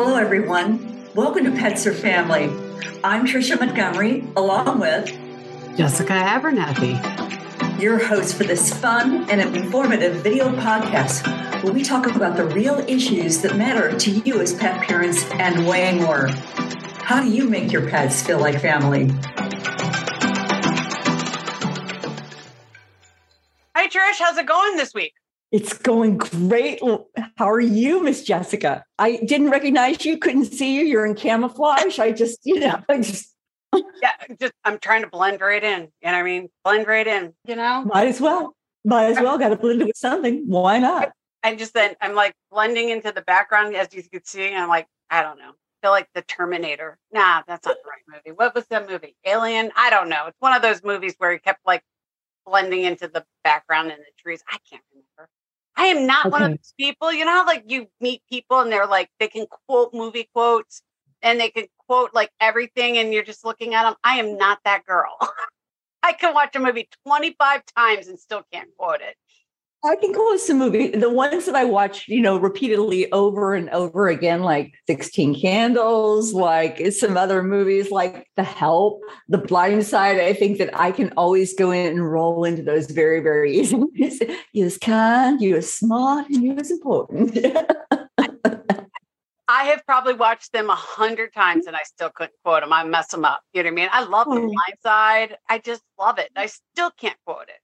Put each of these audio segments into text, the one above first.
Hello, everyone. Welcome to Pets or Family. I'm Tricia Montgomery, along with Jessica Abernathy, your host for this fun and informative video podcast where we talk about the real issues that matter to you as pet parents and way more. How do you make your pets feel like family? Hi, Trish. How's it going this week? It's going great. How are you, Miss Jessica? I didn't recognize you, couldn't see you. You're in camouflage. I just, you know, I just yeah, just I'm trying to blend right in. You know I mean? Blend right in, you know? Might as well. Might as well. Got to blend it with something. Why not? I just then I'm like blending into the background as you can see. And I'm like, I don't know. I feel like the Terminator. Nah, that's not the right movie. What was that movie? Alien? I don't know. It's one of those movies where he kept like blending into the background and the trees. I can't remember. I am not okay. one of those people. You know how like you meet people and they're like they can quote movie quotes and they can quote like everything and you're just looking at them. I am not that girl. I can watch a movie 25 times and still can't quote it. I can quote some movie. The ones that I watch, you know, repeatedly over and over again, like 16 Candles, like some other movies like The Help, The Blind Side. I think that I can always go in and roll into those very, very easy. you was kind, you was smart, and you was important. I have probably watched them a hundred times and I still couldn't quote them. I mess them up. You know what I mean? I love The oh. Blind Side. I just love it. I still can't quote it.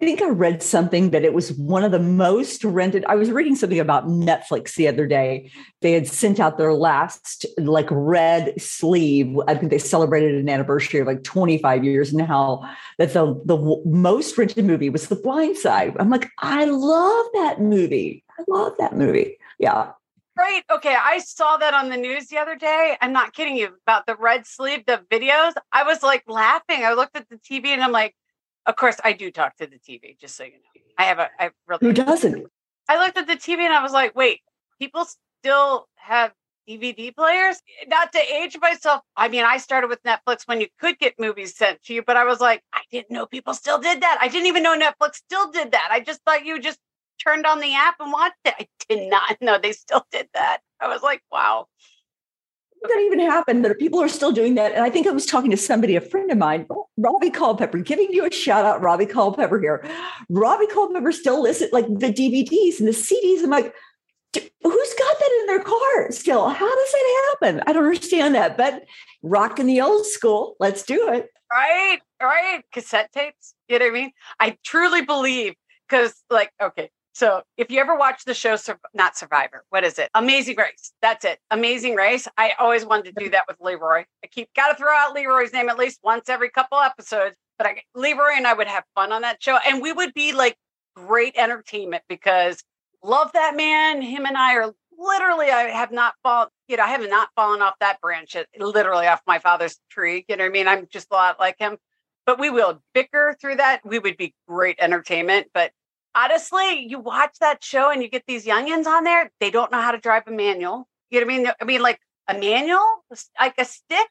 I think I read something that it was one of the most rented. I was reading something about Netflix the other day. They had sent out their last like red sleeve. I think they celebrated an anniversary of like 25 years now. That the the most rented movie was The Blind Side. I'm like, I love that movie. I love that movie. Yeah. Great. Okay. I saw that on the news the other day. I'm not kidding you about the red sleeve, the videos. I was like laughing. I looked at the TV and I'm like, of course, I do talk to the TV, just so you know. I have a, I really. Who doesn't? I looked at the TV and I was like, wait, people still have DVD players? Not to age myself. I mean, I started with Netflix when you could get movies sent to you, but I was like, I didn't know people still did that. I didn't even know Netflix still did that. I just thought you just turned on the app and watched it. I did not know they still did that. I was like, wow that even happened that people are still doing that. And I think I was talking to somebody, a friend of mine, Robbie Culpepper, giving you a shout out, Robbie Culpepper here. Robbie Culpepper still lists like the DVDs and the CDs. I'm like, who's got that in their car still? How does that happen? I don't understand that, but rocking the old school. Let's do it. Right, right. Cassette tapes. You know what I mean? I truly believe because, like, okay, so if you ever watch the show, not Survivor, what is it? Amazing Race. That's it. Amazing Race. I always wanted to do that with Leroy. I keep got to throw out Leroy's name at least once every couple episodes. But I, Leroy and I would have fun on that show, and we would be like great entertainment because love that man. Him and I are literally. I have not fallen. You know, I have not fallen off that branch. Literally off my father's tree. You know what I mean? I'm just a lot like him. But we will bicker through that. We would be great entertainment. But honestly, you watch that show and you get these youngins on there, they don't know how to drive a manual. You know what I mean? I mean, like a manual, like a stick.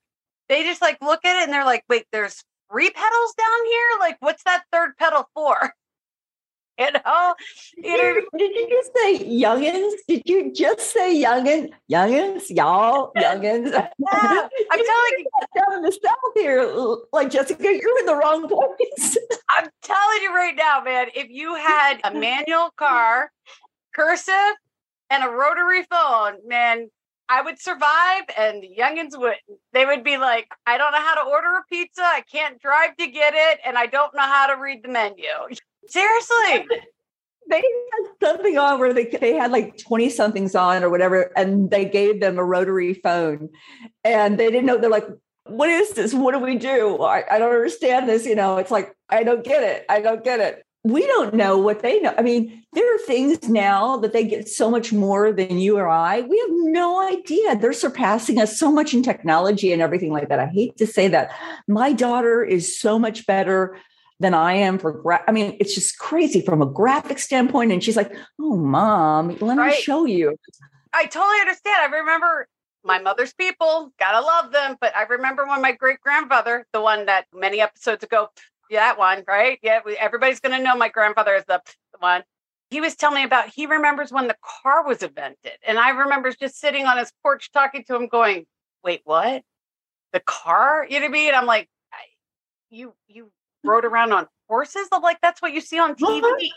They just like look at it and they're like, wait, there's three pedals down here? Like, what's that third pedal for? You know, you know, did you just say youngins? Did you just say youngin? Youngins, y'all, youngins. Yeah, I'm telling you, down in the south here, like Jessica, you're in the wrong place. I'm telling you right now, man. If you had a manual car, cursive, and a rotary phone, man, I would survive and the youngins would they would be like, I don't know how to order a pizza, I can't drive to get it, and I don't know how to read the menu. Seriously. They had something on where they they had like 20 somethings on or whatever, and they gave them a rotary phone. And they didn't know, they're like, what is this? What do we do? I, I don't understand this. You know, it's like, I don't get it. I don't get it. We don't know what they know. I mean, there are things now that they get so much more than you or I. We have no idea. They're surpassing us so much in technology and everything like that. I hate to say that. My daughter is so much better than I am for gra- I mean, it's just crazy from a graphic standpoint. And she's like, "Oh, mom, let right. me show you." I totally understand. I remember my mother's people, gotta love them. But I remember when my great grandfather, the one that many episodes ago, yeah, that one, right? Yeah, we, everybody's gonna know my grandfather is the, the one. he was telling me about he remembers when the car was invented. And I remember just sitting on his porch talking to him, going, Wait, what? The car? You know what I mean? I'm like, you you rode around on horses? I'm like, that's what you see on TV.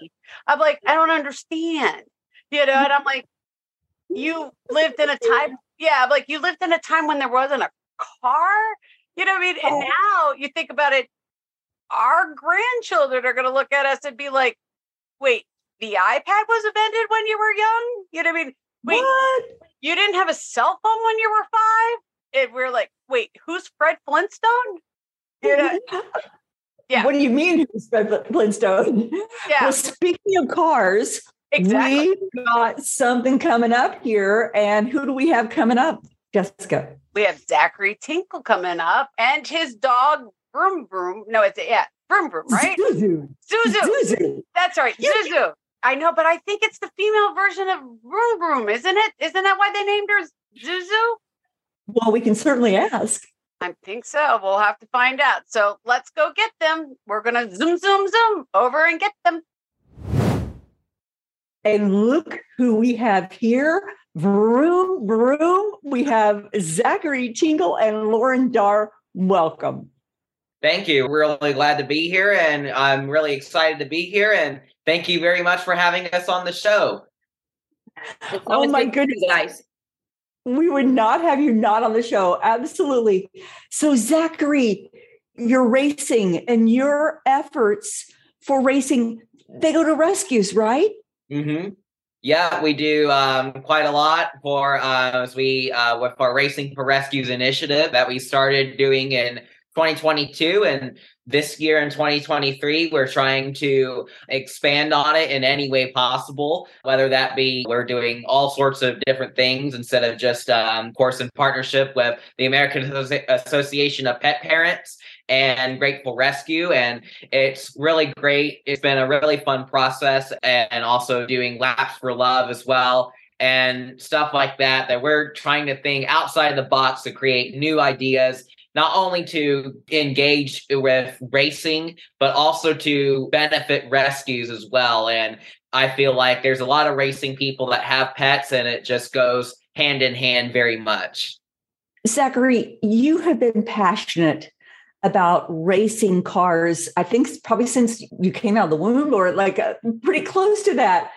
I'm like, I don't understand. You know, mm-hmm. and I'm like, you lived in a time, yeah, like you lived in a time when there wasn't a car. You know what I mean? And oh. now you think about it, our grandchildren are going to look at us and be like, wait, the iPad was invented when you were young? You know what I mean? Wait, what? you didn't have a cell phone when you were five? And we're like, wait, who's Fred Flintstone? You know? Yeah. What do you mean, who's Fred Flintstone? Yeah. Well, speaking of cars, Exactly. we've got something coming up here. And who do we have coming up, Jessica? We have Zachary Tinkle coming up and his dog Broom Broom. No, it's yeah, Broom Broom, right? Zuzu. Zuzu. Zuzu. That's right, You- Zuzu. I know, but I think it's the female version of Broom Broom, isn't it? Isn't that why they named her Zuzu? Well, we can certainly ask. I think so. We'll have to find out. So let's go get them. We're gonna zoom, zoom, zoom over and get them. And look who we have here. Vroom, vroom. We have Zachary Tinkle and Lauren Dar. Welcome. Thank you. We're really glad to be here, and I'm really excited to be here. And thank you very much for having us on the show. Oh my good to see you goodness. guys. We would not have you not on the show. Absolutely. So, Zachary, your racing and your efforts for racing, they go to rescues, right? Mm-hmm. Yeah, we do um, quite a lot for uh, as we uh, our Racing for Rescues initiative that we started doing in 2022, and this year in 2023, we're trying to expand on it in any way possible. Whether that be we're doing all sorts of different things instead of just, um, of course, in partnership with the American Association of Pet Parents and Grateful Rescue, and it's really great. It's been a really fun process, and also doing laps for love as well, and stuff like that. That we're trying to think outside the box to create new ideas, not only to engage with racing, but also to benefit rescues as well. And I feel like there's a lot of racing people that have pets, and it just goes hand in hand very much. Zachary, you have been passionate about racing cars, I think probably since you came out of the womb or like uh, pretty close to that.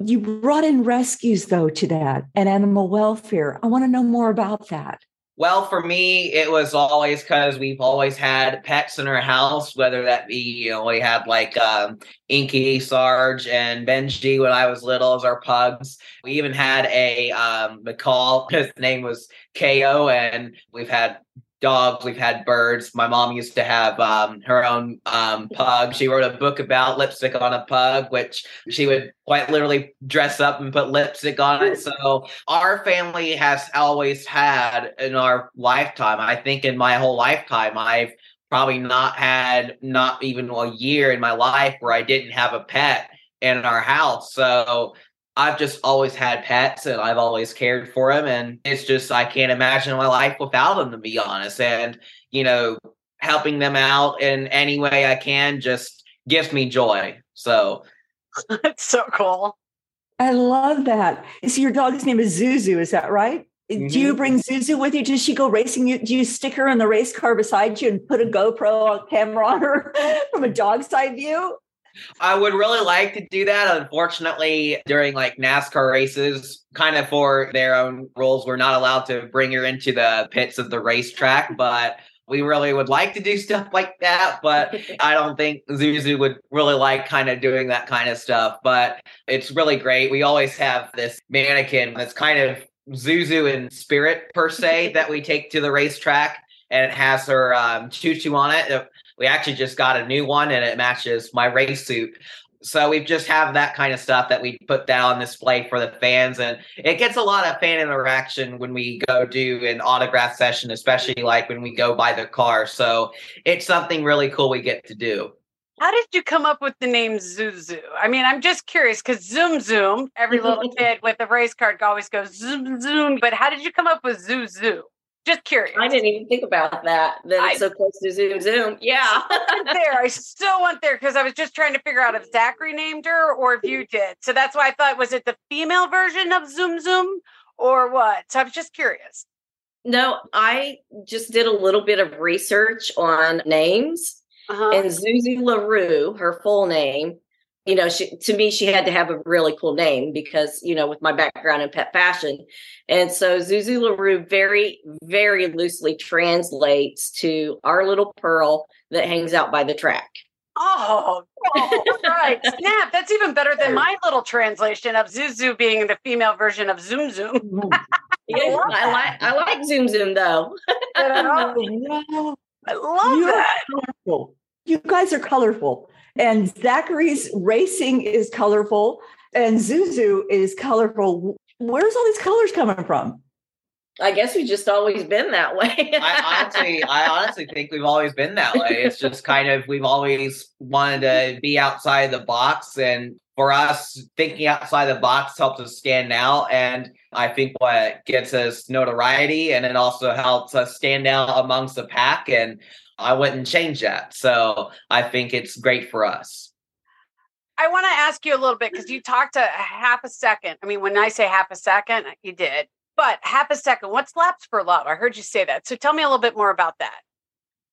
You brought in rescues, though, to that and animal welfare. I want to know more about that. Well, for me, it was always because we've always had pets in our house, whether that be, you know, we had like um, Inky, Sarge, and Benji when I was little as our pugs. We even had a um, McCall, his name was KO, and we've had dogs, we've had birds. My mom used to have um, her own um, pug. She wrote a book about lipstick on a pug, which she would quite literally dress up and put lipstick on it. So our family has always had in our lifetime, I think in my whole lifetime, I've probably not had not even a year in my life where I didn't have a pet in our house. So I've just always had pets and I've always cared for them. And it's just, I can't imagine my life without them, to be honest. And, you know, helping them out in any way I can just gives me joy. So, That's so cool. I love that. So your dog's name is Zuzu, is that right? Do you Mhm. bring Zuzu with you? Does she go racing? You do you stick her in the race car beside you and put a GoPro camera on her from a dog side view? I would really like to do that. Unfortunately, during like NASCAR races, kind of for their own rules, we're not allowed to bring her into the pits of the racetrack, but we really would like to do stuff like that. But I don't think Zuzu would really like kind of doing that kind of stuff. But it's really great. We always have this mannequin that's kind of Zuzu in spirit, per se, that we take to the racetrack. And it has her um, tutu on it. We actually just got a new one and it matches my race suit. So we just have that kind of stuff that we put down on display for the fans, and it gets a lot of fan interaction when we go do an autograph session, especially like when we go by the car. So it's something really cool we get to do. How did you come up with the name Zuzu? I mean, I'm just curious because Zoom Zoom, every little kid with a race card always goes Zoom Zoom. But how did you come up with Zuzu? Just curious. I didn't even think about that. That I- it's so close to Zoom Zoom. Yeah. there. I still went there because I was just trying to figure out if Zachary named her or if you did. So that's why I thought was it the female version of Zoom Zoom or what? So I was just curious. no, I just did a little bit of research on names Uh-huh. and Zuzu LaRue, her full name, you know, she, to me, she had to have a really cool name because, you know, with my background in pet fashion. And so Zuzu LaRue very, very loosely translates to our little pearl that hangs out by the track. Oh, oh, right. Snap. That's even better than my little translation of Zuzu being the female version of Zoom Zoom. Yeah, love I like I like Zoom Zoom though. wow. I love You're that. colorful. You guys are colorful. And Zachary's racing is colorful and Zuzu is colorful. Where's all these colors coming from? I guess we've just always been that way. I honestly, I honestly think we've always been that way. It's just kind of we've always wanted to be outside the box, and for us, thinking outside the box helps us stand out. And I think what gets us notoriety, and it also helps us stand out amongst the pack. And I wouldn't change that. So I think it's great for us. I want to ask you a little bit because you talked a half a second. I mean, when I say half a second, uh, you did, but half a second. What's laps for love? I heard you say that. So tell me a little bit more about that.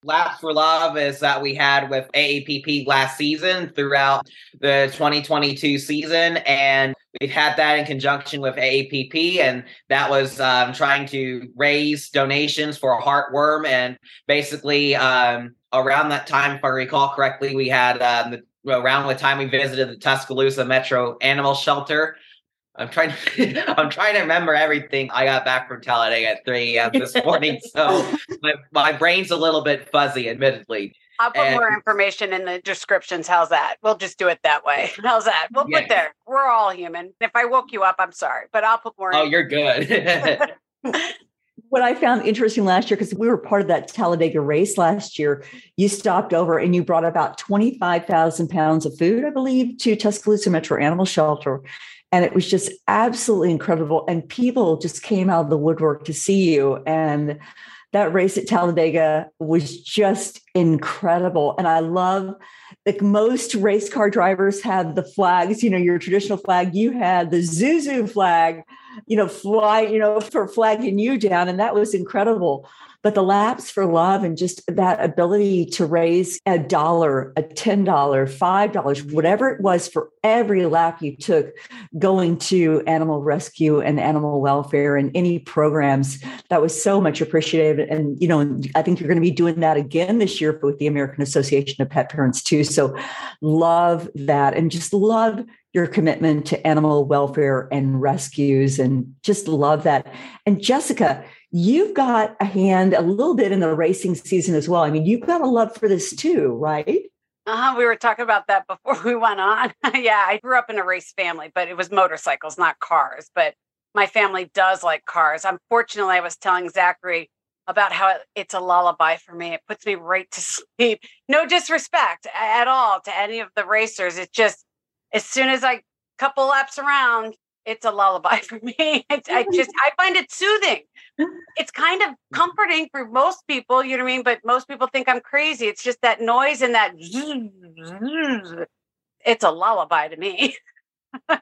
Laps for Love is that we had with AAPP last season throughout the 2022 season. And we've had that in conjunction with AAPP. And that was um, trying to raise donations for a Heartworm. And basically, um, around that time, if I recall correctly, we had um, the, around the time we visited the Tuscaloosa Metro Animal Shelter. I'm trying to I'm trying to remember everything. I got back from Talladega at 3 a.m. this morning, so my, my brain's a little bit fuzzy, admittedly. I'll put And- more information in the descriptions. How's that? We'll just do it that way. How's that? We'll Yeah. put there. We're all human. If I woke you up, I'm sorry, but I'll put more. Oh, in. you're good. What I found interesting last year, because we were part of that Talladega race last year, you stopped over and you brought about 25,000 pounds of food, I believe, to Tuscaloosa Metro Animal Shelter. And it was just absolutely incredible. And people just came out of the woodwork to see you. And that race at Talladega was just incredible. And I love like most race car drivers have the flags, you know, your traditional flag. You had the Zuzu flag, you know, fly, you know, for flagging you down. And that was incredible. But the laps for love and just that ability to raise a dollar, a $10, $5, whatever it was for every lap you took going to animal rescue and animal welfare and any programs that was so much appreciated. And, you know, I think you're going to be doing that again this year with the American Association of Pet Parents too. So love that and just love your commitment to animal welfare and rescues and just love that. And Jessica, you've got a hand a little bit in the racing season as well. I mean, you've got a love for this too, right? Uh-huh, we were talking about that before we went on. yeah, I grew up in a race family, but it was motorcycles, not cars. But my family does like cars. Unfortunately, I was telling Zachary about how it's a lullaby for me. It puts me right to sleep. No disrespect at all to any of the racers. It's just as soon as I couple laps around, it's a lullaby for me. It's, I just I find it soothing. It's kind of comforting for most people, you know what I mean? But most people think I'm crazy. It's just that noise and that it's a lullaby to me.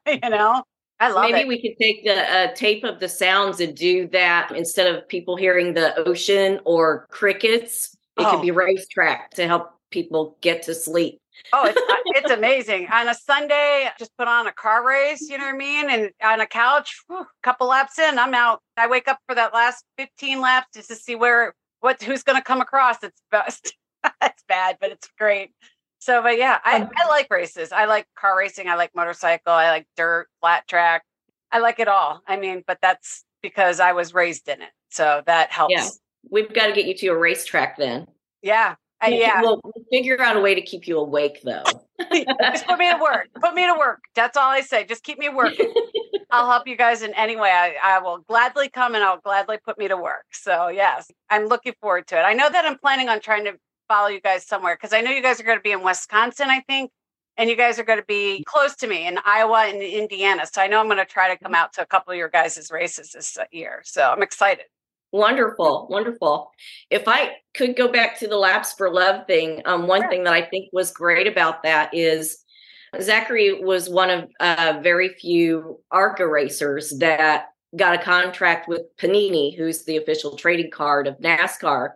you know? I love it. Maybe it. we could take the uh, tape of the sounds and do that instead of people hearing the ocean or crickets. It Oh. could be racetrack to help people get to sleep. Oh, it's uh, it's amazing. On a Sunday, just put on a car race, you know what I mean? And on a couch, whew, couple laps in, I'm out. I wake up for that last 15 laps just to see where what who's gonna come across. It's best. it's bad, but it's great. So but yeah, I, I like races. I like car racing, I like motorcycle, I like dirt, flat track. I like it all. I mean, but that's because I was raised in it. So that helps. Yeah. We've got to get you to a racetrack then. Yeah. Uh, yeah. We'll figure out a way to keep you awake though. Just put me to work. Put me to work. That's all I say. Just keep me working. I'll help you guys in any way. I, I will gladly come and I'll gladly put me to work. So yes, I'm looking forward to it. I know that I'm planning on trying to follow you guys somewhere because I know you guys are going to be in Wisconsin, I think, and you guys are going to be close to me in Iowa and Indiana. So I know I'm going to try to come out to a couple of your guys' races this uh, year. So I'm excited. Wonderful, wonderful. If I could go back to the Laps for Love thing, um, one Sure. thing that I think was great about that is Zachary was one of uh, very few ARCA racers that got a contract with Panini, who's the official trading card of NASCAR.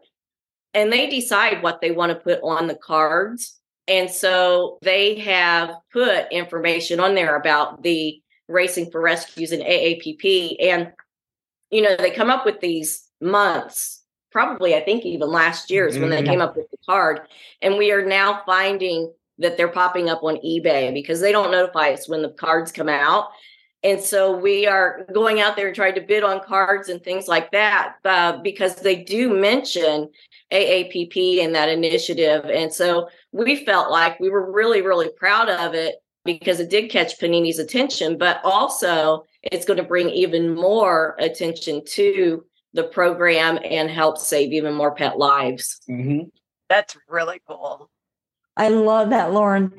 And they decide what they want to put on the cards. And so they have put information on there about the Racing for Rescues and AAPP. And, you know, they come up with these months, probably, I think even last year is when they Mhm. came up with the card. And we are now finding that they're popping up on eBay because they don't notify us when the cards come out. And so we are going out there and trying to bid on cards and things like that uh, because they do mention AAPP and that initiative. And so we felt like we were really, really proud of it because it did catch Panini's attention, but also it's going to bring even more attention to the program and help save even more pet lives. Mhm. That's really cool. I love that, Lauren.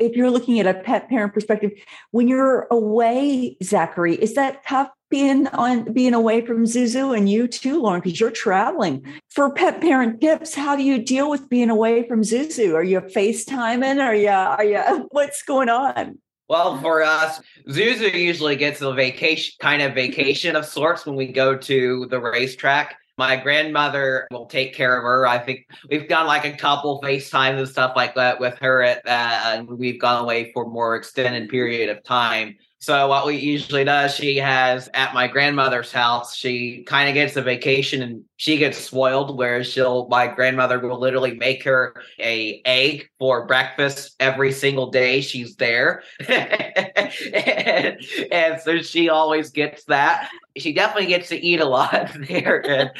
If you're looking at a pet parent perspective, when you're away, Zachary, is that tough being on being away from Zuzu and you too, Lauren, because you're traveling? For pet parent tips, how do you deal with being away from Zuzu? Are you FaceTiming? Are you are you what's going on? Well, for us, Zuzu usually gets a vacation, kind of vacation of sorts when we go to the racetrack. My grandmother will take care of her. I think we've done like a couple FaceTimes and stuff like that with her at uh, and we've gone away for more extended period of time. So what we usually does, she has at my grandmother's house, she kind of gets a vacation and she gets spoiled where she'll my grandmother will literally make her a egg for breakfast every single day she's there. and, and so she always gets that. She definitely gets to eat a lot there. And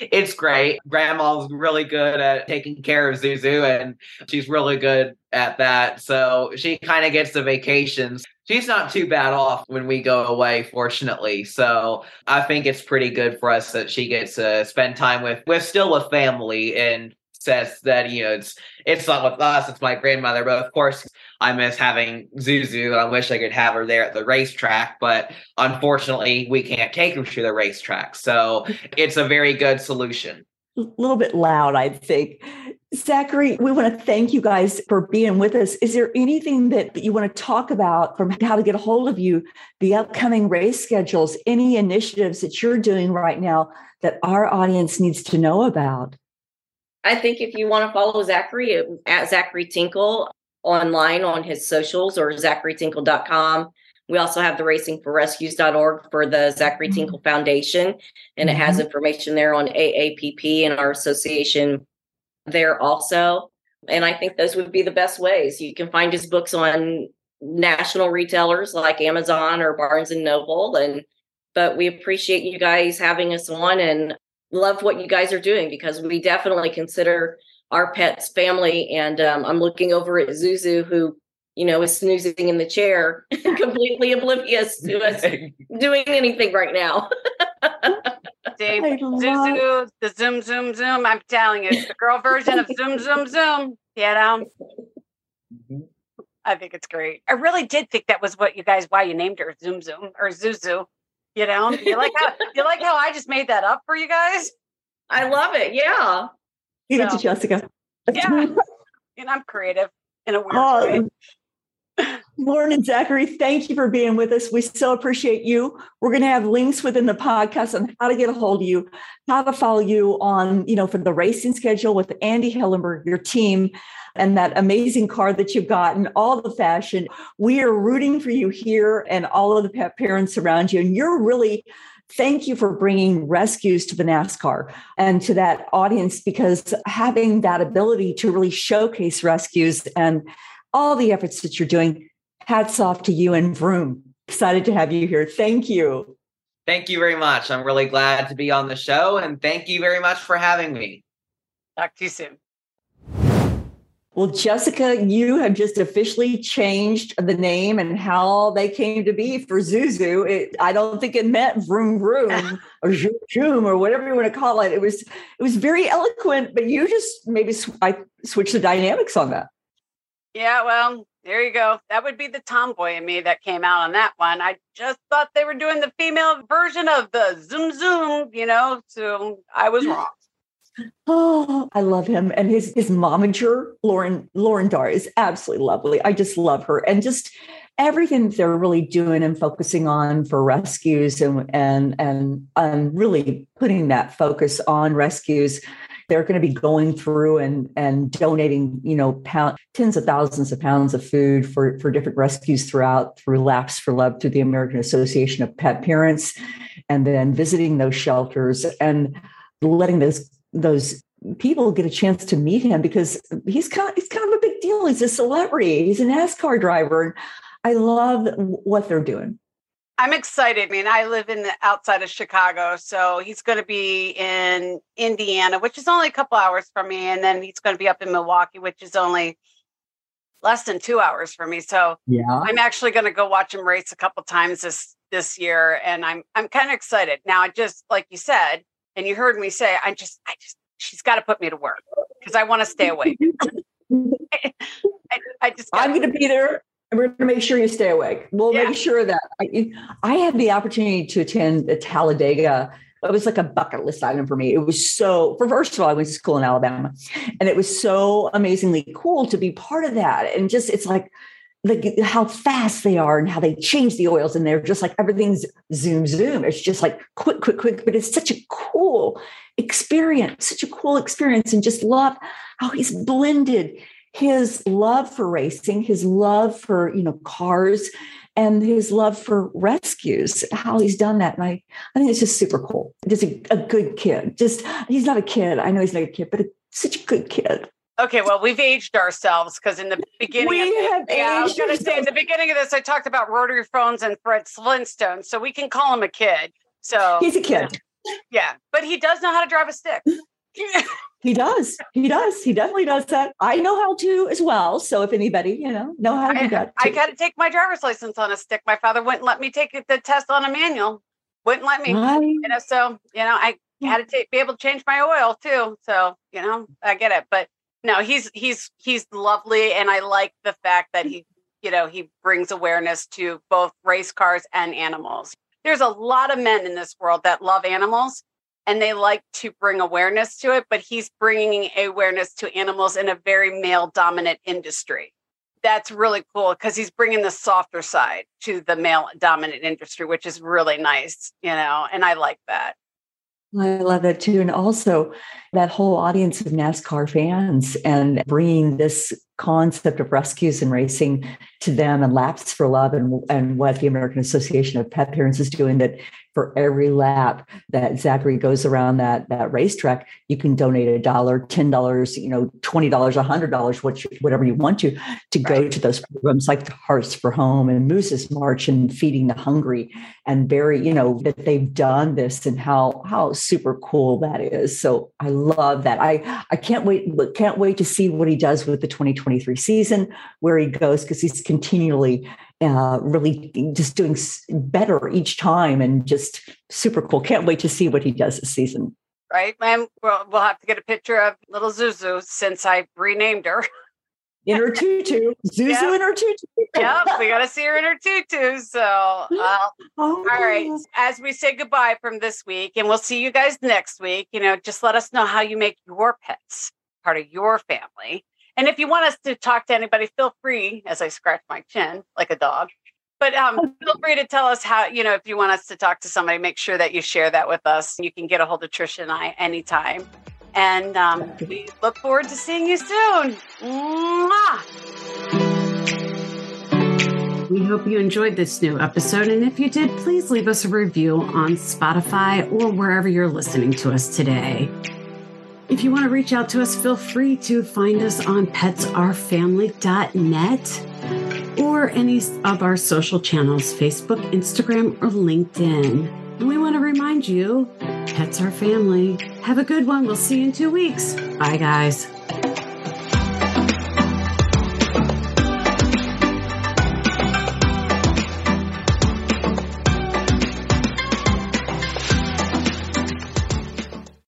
it's great. Grandma's really good at taking care of Zuzu and she's really good at that. So she kind of gets the vacations. She's not too bad off when we go away, fortunately. So I think it's pretty good for us that she gets to spend time with with still with family and says that you know it's it's not with us, it's my grandmother. But of course I miss having Zuzu. I wish I could have her there at the racetrack, but unfortunately we can't take her to the racetrack. So it's a very good solution. A little bit loud, I think. Zachary, we want to thank you guys for being with us. Is there anything that you want to talk about from how to get a hold of you, the upcoming race schedules, any initiatives that you're doing right now that our audience needs to know about? I think if you want to follow Zachary uh, at Zachary Tinkle online on his socials or zacharytinkle.com. We also have the racingforrescues.org for the Zachary mm-hmm. Tinkle Foundation, and it has mm-hmm. information there on AAPP and our association there also. And I think those would be the best ways. You can find his books on national retailers like Amazon or Barnes and Noble. And but we appreciate you guys having us on and love what you guys are doing because we definitely consider our pets family. And um, I'm looking over at Zuzu, who you know is snoozing in the chair, completely oblivious to us doing anything right now. Dave, love- Zuzu, the zoom, zoom, zoom. I'm telling you, it's the girl version of zoom, zoom, zoom. You know, I think it's great. I really did think that was what you guys why you named her Zoom Zoom or Zuzu. You know, you like how you like how I just made that up for you guys. I love it. Yeah. Give it to Jessica. Yeah. And I'm creative in a weird Oh, way. Lauren and Zachary, thank you for being with us. We so appreciate you. We're going to have links within the podcast on how to get a hold of you, how to follow you on, you know, for the racing schedule with Andy Hillenberg, your team, and that amazing car that you've gotten, all the fashion. We are rooting for you here and all of the parents around you. And you're really thank you for bringing rescues to the NASCAR and to that audience because having that ability to really showcase rescues and all the efforts that you're doing, hats off to you and Vroom. Excited to have you here. Thank you. Thank you very much. I'm really glad to be on the show and thank you very much for having me. Talk to you soon. Well, Jessica, you have just officially changed the name and how they came to be for Zuzu. It, I don't think it meant vroom vroom or zoom zoom or whatever you want to call it. It was it was very eloquent, but you just maybe sw- I switched the dynamics on that. Yeah, well, There you go. That would be the tomboy in me that came out on that one. I just thought they were doing the female version of the zoom zoom, you know, so I was wrong. Oh, I love him. And his his momager, Lauren, Lauren Dar is absolutely lovely. I just love her. And just everything they're really doing and focusing on for rescues and and and um, really putting that focus on rescues they're going to be going through and and donating you know pound, tens of thousands of pounds of food for for different rescues throughout through laps for love through the american association of pet parents and then visiting those shelters and letting those those people get a chance to meet him because he's kind of, he's kind of a big deal. He's a celebrity. He's a nascar driver. I love what they're doing I'm excited. I mean, I live in the outside of Chicago, so he's going to be in Indiana, which is only a couple hours from me, and then he's going to be up in Milwaukee, which is only less than two hours for me. So yeah, I'm actually going to go watch him race a couple times this this year, and I'm I'm kind of excited. Now, I just like you said, and you heard me say, I just I just she's got to put me to work because I want to stay awake. I, I, just I'm going to be there and we're going to make sure you stay awake. We'll yeah. make sure that I, I had the opportunity to attend the Talladega. It was like a bucket list item for me. It was so, for first of all, I went to school in Alabama and it was so amazingly cool to be part of that. And just, it's like, like how fast they are and how they change the oils and they're just like everything's zoom zoom it's just like quick quick quick but it's such a cool experience such a cool experience and just love how he's blended his love for racing, his love for, you know, cars and his love for rescues, how he's done that. And I, I think it's just super cool. Just a, a good kid. Just, he's not a kid. I know he's not a kid, but a, such a good kid. Okay, well, we've aged ourselves because in the beginning, we of have yeah, I was going to say in the beginning of this, I talked about rotary phones and Fred Flintstone, so we can call him a kid. So he's a kid. Yeah, but he does know how to drive a stick. He does. He does. He definitely does that. I know how to as well. So if anybody, you know, know how to I, do that. I got to take my driver's license on a stick. My father wouldn't let me take the test on a manual. Wouldn't let me. Right. You know, so you know, I had to take, be able to change my oil too. So you know, I get it. But no, he's he's he's lovely, and I like the fact that he, you know, he brings awareness to both race cars and animals. There's a lot of men in this world that love animals, and they like to bring awareness to it, but he's bringing awareness to animals in a very male dominant industry. That's really cool because he's bringing the softer side to the male dominant industry, which is really nice, you know, and I like that. I love that too. And also that whole audience of NASCAR fans and bringing this concept of rescues and racing to them and laps for love and, and what the American Association of Pet Parents is doing that for every lap that Zachary goes around that that racetrack, you can donate a dollar, ten dollars, you know, twenty dollars, a hundred dollars, whatever you want to, to right. go to those programs like the Hearts for Home and Moose's March and Feeding the Hungry, and very, you know, that they've done this and how how super cool that is. So I love that. I I can't wait can't wait to see what he does with the 2023 season, where he goes because he's continually uh, really just doing better each time and just super cool. Can't wait to see what he does this season. Right. And we'll, we'll have to get a picture of little Zuzu since I renamed her. In her tutu, Zuzu yep. in her tutu. yep, we got to see her in her tutu. So, uh, oh. all right. As we say goodbye from this week, and we'll see you guys next week, you know, just let us know how you make your pets part of your family. And if you want us to talk to anybody, feel free, as I scratch my chin like a dog. But um, feel free to tell us how, you know, if you want us to talk to somebody, make sure that you share that with us. You can get a hold of Trisha and I anytime. And um, we look forward to seeing you soon. Mwah! We hope you enjoyed this new episode. And if you did, please leave us a review on Spotify or wherever you're listening to us today. If you want to reach out to us, feel free to find us on petsourfamily.net or any of our social channels Facebook, Instagram, or LinkedIn. And we want to remind you pets are family. Have a good one. We'll see you in two weeks. Bye, guys.